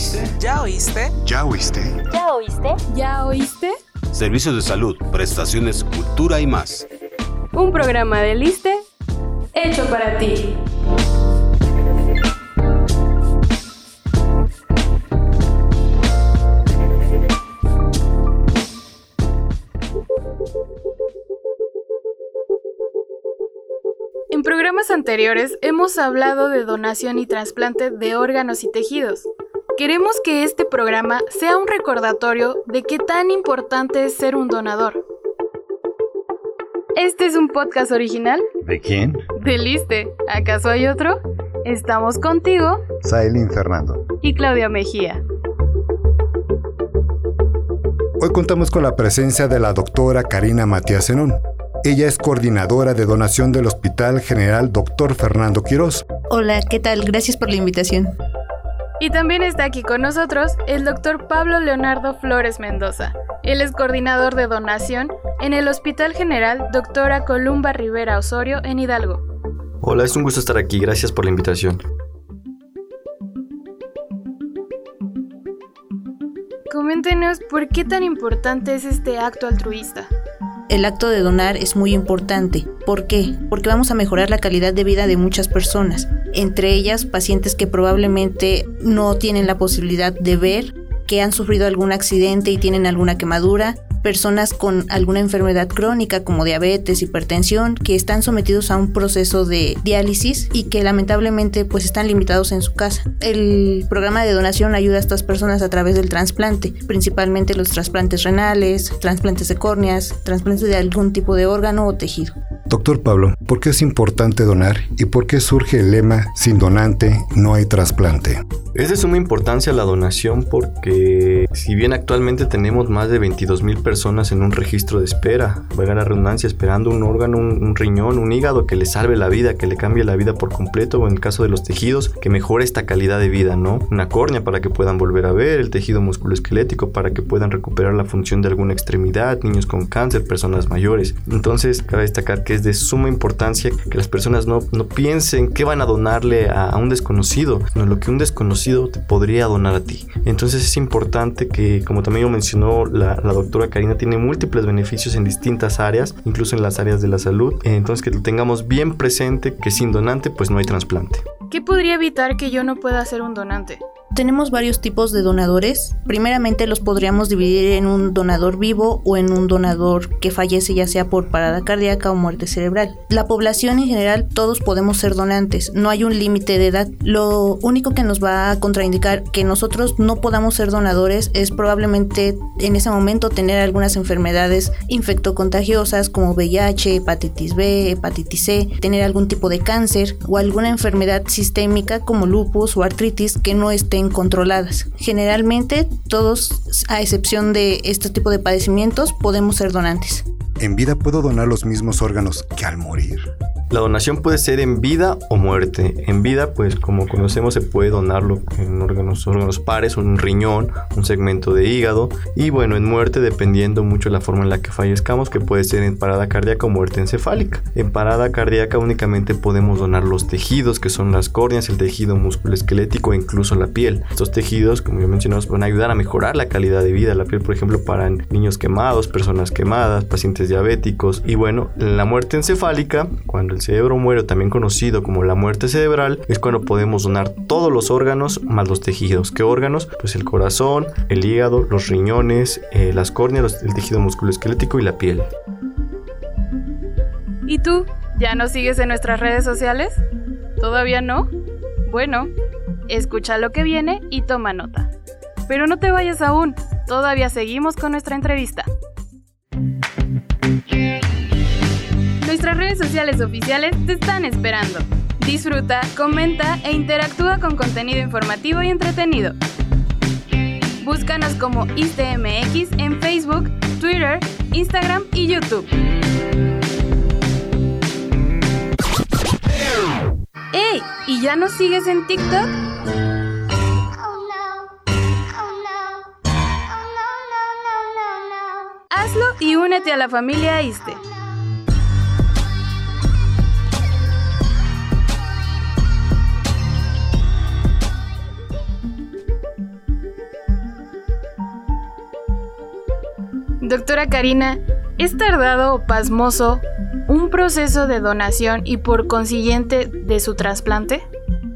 oíste? ¿Ya oíste? ¿Ya oíste? ¿Ya oíste? ¿Ya oíste? Servicios de salud, prestaciones, cultura y más. Un programa de Liste hecho para ti. En programas anteriores hemos hablado de donación y trasplante de órganos y tejidos. Queremos que este programa sea un recordatorio de qué tan importante es ser un donador. Este es un podcast original ¿De quién? de Liste. ¿Acaso hay otro? Estamos contigo Sailin Fernando. y Claudia Mejía. Hoy contamos con la presencia de la doctora Karina Matías Zenón. Ella es coordinadora de donación del Hospital General Dr. Fernando Quirós. Hola, ¿qué tal? Gracias por la invitación. Y también está aquí con nosotros el doctor Pablo Leonardo Flores Mendoza. Él es coordinador de donación en el Hospital General Doctora Columba Rivera Osorio en Hidalgo. Hola, es un gusto estar aquí. Gracias por la invitación. Coméntenos por qué tan importante es este acto altruista. El acto de donar es muy importante. ¿Por qué? Porque vamos a mejorar la calidad de vida de muchas personas, entre ellas pacientes que probablemente no tienen la posibilidad de ver, que han sufrido algún accidente y tienen alguna quemadura, personas con alguna enfermedad crónica como diabetes, hipertensión, que están sometidos a un proceso de diálisis y que lamentablemente pues están limitados en su casa. El programa de donación ayuda a estas personas a través del trasplante, principalmente los trasplantes renales, trasplantes de córneas, trasplantes de algún tipo de órgano o tejido. Doctor Pablo, ¿por qué es importante donar y por qué surge el lema sin donante no hay trasplante? Es de suma importancia la donación porque si bien actualmente tenemos más de 22 mil personas en un registro de espera, valga la redundancia, esperando un órgano, un, riñón, un hígado que le salve la vida, que le cambie la vida por completo, o en el caso de los tejidos, que mejore esta calidad de vida, ¿no? Una córnea para que puedan volver a ver, el tejido musculoesquelético para que puedan recuperar la función de alguna extremidad, niños con cáncer, personas mayores. Entonces, cabe destacar que es de suma importancia que las personas no, no piensen que van a donarle a, a un desconocido, sino lo que un desconocido te podría donar a ti. Entonces es importante que, como también lo mencionó la, la, doctora Karina, tiene múltiples beneficios en distintas áreas, incluso en las áreas de la salud. Entonces que lo tengamos bien presente que sin donante pues no hay trasplante. ¿Qué podría evitar que yo no pueda ser un donante? Tenemos varios tipos de donadores. Primeramente los podríamos dividir en un donador vivo o en un donador que fallece ya sea por parada cardíaca o muerte cerebral. La población en general todos podemos ser donantes, no hay un límite de edad. Lo único que nos va a contraindicar que nosotros no podamos ser donadores es probablemente en ese momento tener algunas enfermedades infectocontagiosas como VIH, hepatitis B, hepatitis C, tener algún tipo de cáncer o alguna enfermedad sistémica como lupus o artritis que no estén controladas. Generalmente todos, a excepción de este tipo de padecimientos, podemos ser donantes. ¿En vida puedo donar los mismos órganos que al morir? La donación puede ser en vida o muerte. En vida, pues como conocemos, se puede donarlo en órganos, órganos pares, un riñón, un segmento de hígado. Y bueno, en muerte, dependiendo mucho de la forma en la que fallezcamos, que puede ser en parada cardíaca o muerte encefálica. En parada cardíaca únicamente podemos donar los tejidos, que son las córneas, el tejido musculoesquelético e incluso la piel. Estos tejidos, como ya mencionamos, van a ayudar a mejorar la calidad de vida. La piel, por ejemplo, para niños quemados, personas quemadas, pacientes diabéticos. Y bueno, la muerte encefálica, cuando cerebro muere, también conocido como la muerte cerebral, es cuando podemos donar todos los órganos más los tejidos. ¿Qué órganos? Pues el corazón, el hígado, los riñones, eh, las córneas, el tejido musculoesquelético y la piel. ¿Y tú? ¿Ya nos sigues en nuestras redes sociales? ¿Todavía no? Bueno, escucha lo que viene y toma nota. Pero no te vayas aún, todavía seguimos con nuestra entrevista. Nuestras redes sociales oficiales te están esperando. Disfruta, comenta e interactúa con contenido informativo y entretenido. Búscanos como ISTMX en Facebook, Twitter, Instagram y YouTube. ¡Ey! ¿Y ya nos sigues en TikTok? Hazlo y únete a la familia ISTE. Doctora Karina, ¿es tardado o pasmoso un proceso de donación y por consiguiente de su trasplante?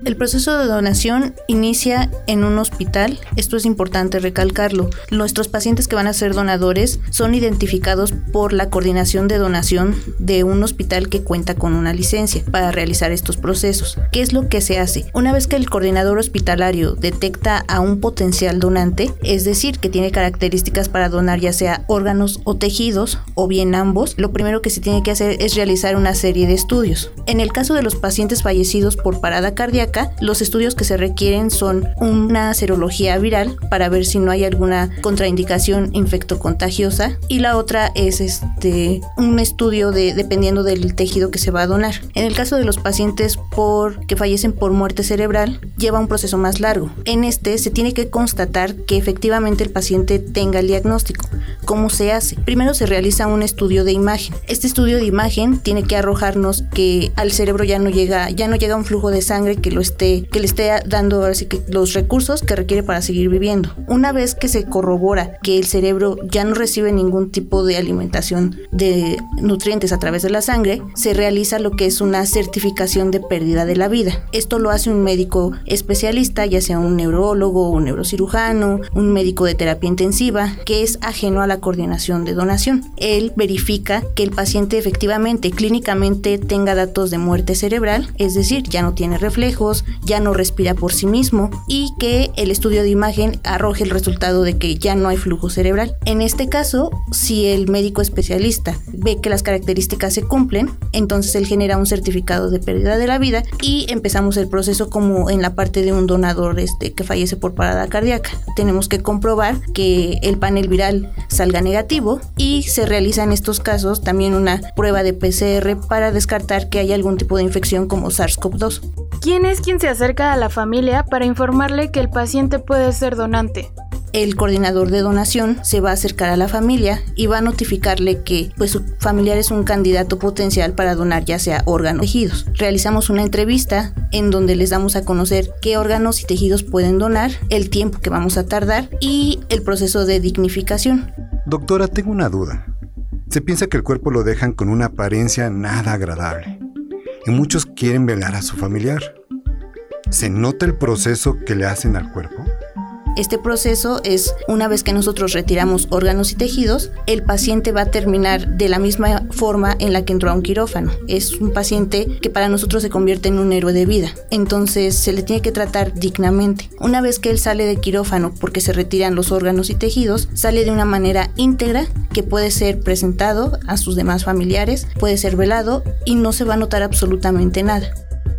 El proceso de donación inicia en un hospital, esto es importante recalcarlo. Nuestros pacientes que van a ser donadores son identificados por la coordinación de donación de un hospital que cuenta con una licencia para realizar estos procesos. ¿Qué es lo que se hace? Una vez que el coordinador hospitalario detecta a un potencial donante, es decir, que tiene características para donar ya sea órganos o tejidos o bien ambos, lo primero que se tiene que hacer es realizar una serie de estudios. En el caso de los pacientes fallecidos por parada cardíaca, los estudios que se requieren son una serología viral para ver si no hay alguna contraindicación infectocontagiosa y la otra es este un estudio de dependiendo del tejido que se va a donar. En el caso de los pacientes por que fallecen por muerte cerebral, lleva un proceso más largo. En este se tiene que constatar que efectivamente el paciente tenga el diagnóstico. ¿Cómo se hace? Primero se realiza un estudio de imagen. Este estudio de imagen tiene que arrojarnos que al cerebro ya no llega ya no llega un flujo de sangre que lo que le esté dando los recursos que requiere para seguir viviendo. Una vez que se corrobora que el cerebro ya no recibe ningún tipo de alimentación de nutrientes a través de la sangre, se realiza lo que es una certificación de pérdida de la vida. Esto lo hace un médico especialista, ya sea un neurólogo, un neurocirujano, un médico de terapia intensiva, que es ajeno a la coordinación de donación. Él verifica que el paciente efectivamente clínicamente tenga datos de muerte cerebral, es decir, ya no tiene reflejos, ya no respira por sí mismo y que el estudio de imagen arroje el resultado de que ya no hay flujo cerebral. En este caso, si el médico especialista ve que las características se cumplen, entonces él genera un certificado de pérdida de la vida y empezamos el proceso como en la parte de un donador este, que fallece por parada cardíaca. Tenemos que comprobar que el panel viral salga negativo y se realiza en estos casos también una prueba de PCR para descartar que haya algún tipo de infección como SARS-CoV-2. ¿Quién es quien se acerca a la familia para informarle que el paciente puede ser donante? el coordinador de donación se va a acercar a la familia y va a notificarle que pues su familiar es un candidato potencial para donar ya sea órganos o tejidos. Realizamos una entrevista en donde les damos a conocer qué órganos y tejidos pueden donar, el tiempo que vamos a tardar y el proceso de dignificación. Doctora, tengo una duda. Se piensa que el cuerpo lo dejan con una apariencia nada agradable y muchos quieren velar a su familiar. ¿Se nota el proceso que le hacen al cuerpo? Este proceso es una vez que nosotros retiramos órganos y tejidos, el paciente va a terminar de la misma forma en la que entró a un quirófano. Es un paciente que para nosotros se convierte en un héroe de vida. Entonces se le tiene que tratar dignamente. Una vez que él sale de quirófano porque se retiran los órganos y tejidos, sale de una manera íntegra que puede ser presentado a sus demás familiares, puede ser velado y no se va a notar absolutamente nada.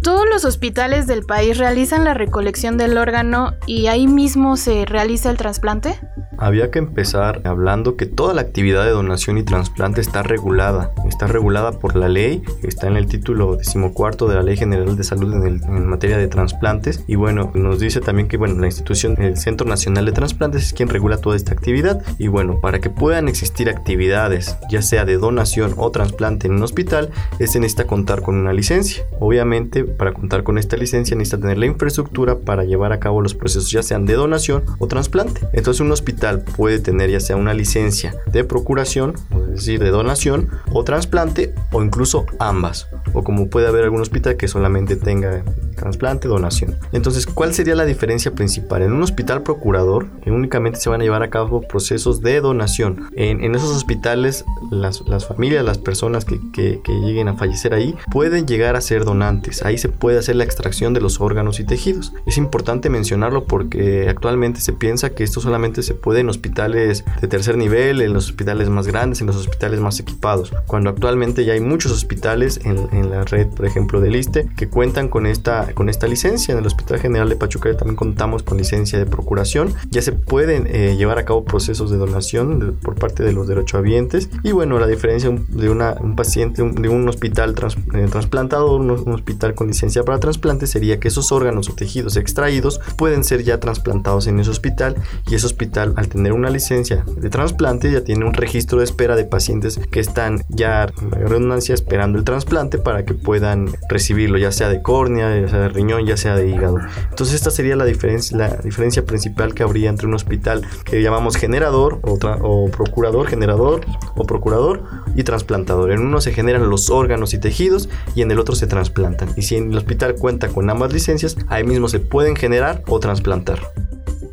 Todos los hospitales del país realizan la recolección del órgano y ahí mismo se realiza el trasplante. Había que empezar hablando que toda la actividad de donación y trasplante está regulada. Está regulada por la ley, está en el título decimocuarto de la Ley General de Salud en, materia de trasplantes. Y bueno, nos dice también que bueno, la institución, el Centro Nacional de Trasplantes es quien regula toda esta actividad. Y bueno, para que puedan existir actividades, ya sea de donación o trasplante en un hospital, es necesita contar con una licencia. Obviamente, para contar con esta licencia necesita tener la infraestructura para llevar a cabo los procesos, ya sean de donación o trasplante. Entonces, un hospital puede tener ya sea una licencia de procuración, es decir, de donación o trasplante o incluso ambas. O como puede haber algún hospital que solamente tenga trasplante, donación. Entonces, ¿cuál sería la diferencia principal? En un hospital procurador únicamente se van a llevar a cabo procesos de donación. En, esos hospitales, las, familias, las personas que, lleguen a fallecer ahí, pueden llegar a ser donantes. Ahí se puede hacer la extracción de los órganos y tejidos. Es importante mencionarlo porque actualmente se piensa que esto solamente se puede en hospitales de tercer nivel, en los hospitales más grandes, en los hospitales más equipados. Cuando actualmente ya hay muchos hospitales en, en la red, por ejemplo, del ISTE, que cuentan con esta con esta licencia. En el Hospital General de Pachuca también contamos con licencia de procuración. Ya se pueden eh, llevar a cabo procesos de donación por parte de los derechohabientes. Y bueno, la diferencia de una, un paciente de un hospital trans, eh, trasplantado, un, un, hospital con licencia para trasplante, sería que esos órganos o tejidos extraídos pueden ser ya trasplantados en ese hospital y ese hospital al al tener una licencia de trasplante ya tiene un registro de espera de pacientes que están ya en redundancia esperando el trasplante para que puedan recibirlo, ya sea de córnea, ya sea de riñón, ya sea de hígado. Entonces esta sería la diferencia, la diferencia principal que habría entre un hospital que llamamos generador o, o procurador, generador o procurador y trasplantador. En uno se generan los órganos y tejidos y en el otro se trasplantan. Y si en el hospital cuenta con ambas licencias, ahí mismo se pueden generar o trasplantar.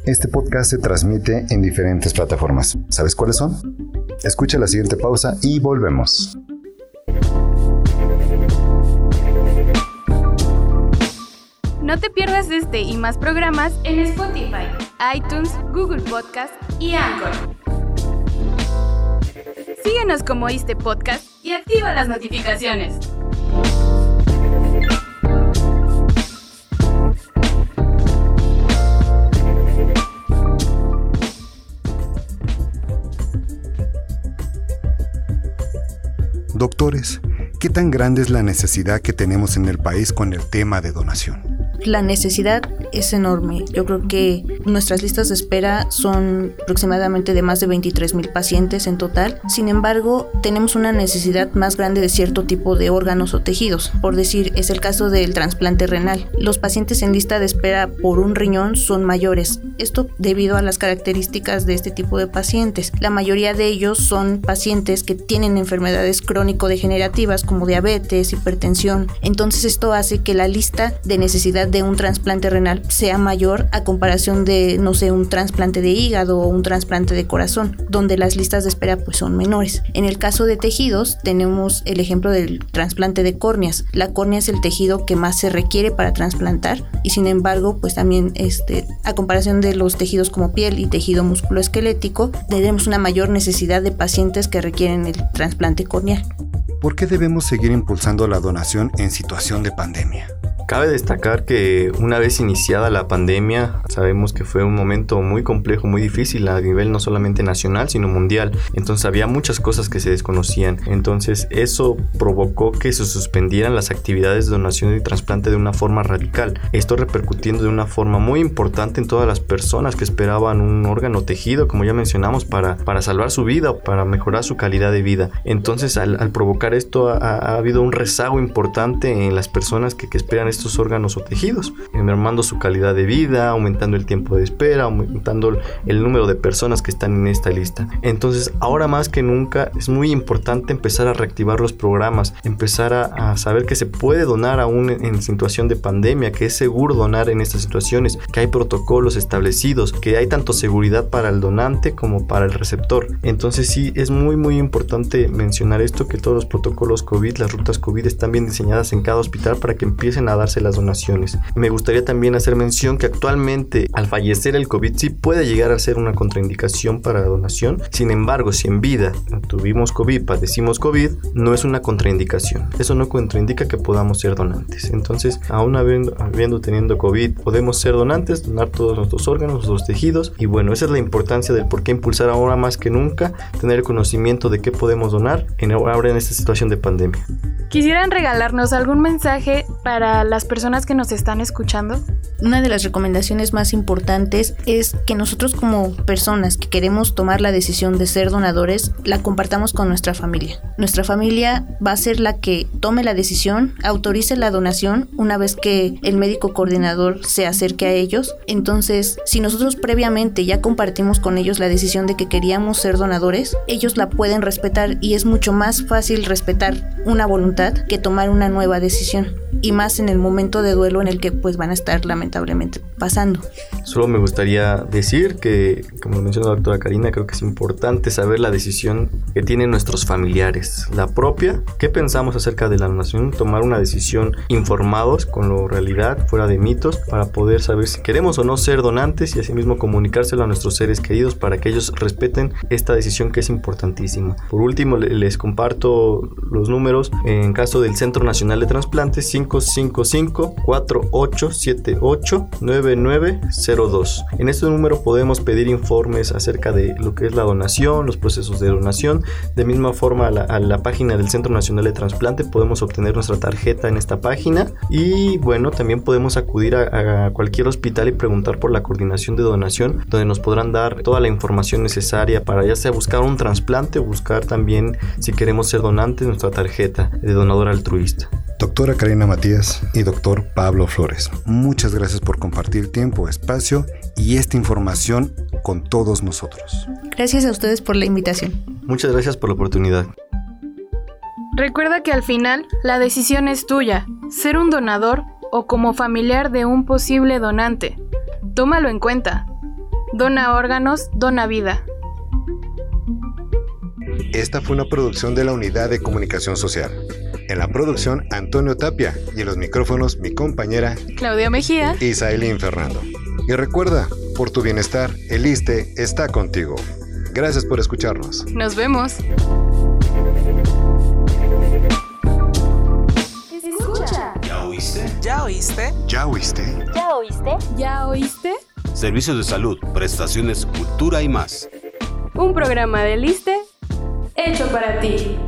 Este podcast se transmite en diferentes plataformas. ¿Sabes cuáles son? Escucha la siguiente pausa y volvemos. No te pierdas este y más programas en Spotify, iTunes, Google Podcast y Anchor. Síguenos como este podcast y activa las notificaciones. Doctores, ¿qué tan grande es la necesidad que tenemos en el país con el tema de donación? La necesidad es enorme. Yo creo que nuestras listas de espera son aproximadamente de más de 23 mil pacientes en total. Sin embargo, tenemos una necesidad más grande de cierto tipo de órganos o tejidos. Por decir, es el caso del trasplante renal. Los pacientes en lista de espera por un riñón son mayores. Esto debido a las características de este tipo de pacientes. La mayoría de ellos son pacientes que tienen enfermedades crónico-degenerativas como diabetes, hipertensión. Entonces esto hace que la lista de necesidad de un trasplante renal sea mayor a comparación de, no sé, un trasplante de hígado o un trasplante de corazón, donde las listas de espera pues son menores. En el caso de tejidos tenemos el ejemplo del trasplante de córneas. La córnea es el tejido que más se requiere para trasplantar y sin embargo pues también este, a comparación de los tejidos como piel y tejido musculoesquelético tenemos una mayor necesidad de pacientes que requieren el trasplante corneal. ¿Por qué debemos seguir impulsando la donación en situación de pandemia? Cabe destacar que una vez iniciada la pandemia, sabemos que fue un momento muy complejo, muy difícil a nivel no solamente nacional, sino mundial. Entonces había muchas cosas que se desconocían. Entonces eso provocó que se suspendieran las actividades de donación y trasplante de una forma radical. Esto repercutiendo de una forma muy importante en todas las personas que esperaban un órgano tejido, como ya mencionamos, para, para salvar su vida o para mejorar su calidad de vida. Entonces al, provocar esto ha, ha, habido un rezago importante en las personas que, esperan estos órganos o tejidos, mermando su calidad de vida, aumentando el tiempo de espera, aumentando el número de personas que están en esta lista. Entonces, ahora más que nunca es muy importante empezar a reactivar los programas, empezar a, saber que se puede donar aún en, en situación de pandemia, que es seguro donar en estas situaciones, que hay protocolos establecidos, que hay tanto seguridad para el donante como para el receptor. Entonces, sí, es muy, muy importante mencionar esto, que todos los protocolos COVID, las rutas COVID están bien diseñadas en cada hospital para que empiecen a dar las donaciones. Me gustaría también hacer mención que actualmente al fallecer el COVID sí puede llegar a ser una contraindicación para la donación. Sin embargo, si en vida tuvimos COVID, padecimos COVID, no es una contraindicación. Eso no contraindica que podamos ser donantes. Entonces, aún habiendo, habiendo teniendo COVID, podemos ser donantes, donar todos nuestros órganos, nuestros tejidos. Y bueno, esa es la importancia del por qué impulsar ahora más que nunca, tener conocimiento de qué podemos donar en, ahora en esta situación de pandemia. ¿Quisieran regalarnos algún mensaje para las personas que nos están escuchando? Una de las recomendaciones más importantes es que nosotros como personas que queremos tomar la decisión de ser donadores, la compartamos con nuestra familia. Nuestra familia va a ser la que tome la decisión, autorice la donación una vez que el médico coordinador se acerque a ellos. Entonces, si nosotros previamente ya compartimos con ellos la decisión de que queríamos ser donadores, ellos la pueden respetar y es mucho más fácil respetar una voluntad que tomar una nueva decisión. Y más en el momento de duelo en el que pues van a estar lamentablemente pasando. Solo me gustaría decir que, como mencionó la doctora Karina, creo que es importante saber la decisión que tienen nuestros familiares, la propia, qué pensamos acerca de la donación, tomar una decisión informados con la realidad, fuera de mitos, para poder saber si queremos o no ser donantes y asimismo comunicárselo a nuestros seres queridos para que ellos respeten esta decisión que es importantísima. Por último, les comparto los números en caso del Centro Nacional de Transplantes 555-4878-9902. En este número podemos pedir informes acerca de lo que es la donación, los procesos de donación. De misma forma, a la, página del Centro Nacional de Trasplante podemos obtener nuestra tarjeta en esta página y bueno, también podemos acudir a, a cualquier hospital y preguntar por la coordinación de donación, donde nos podrán dar toda la información necesaria para ya sea buscar un trasplante o buscar también si queremos ser donantes nuestra tarjeta de donador altruista. Doctora Karina Matías y doctor Pablo Flores, muchas gracias por compartir tiempo, espacio y esta información con todos nosotros. Gracias a ustedes por la invitación. Muchas gracias por la oportunidad. Recuerda que al final la decisión es tuya, ser un donador o como familiar de un posible donante. Tómalo en cuenta. Dona órganos, dona vida. Esta fue una producción de la Unidad de Comunicación Social. En la producción, Antonio Tapia y en los micrófonos, mi compañera Claudia Mejía. Isaelín Fernando. Y recuerda, por tu bienestar, el ISTE está contigo. Gracias por escucharnos. Nos vemos. Escucha. ¿Ya oíste? ¿Ya oíste? ¿Ya oíste? ¿Ya oíste? ¿Ya oíste? Servicios de salud, prestaciones, cultura y más. Un programa de Liste hecho para ti.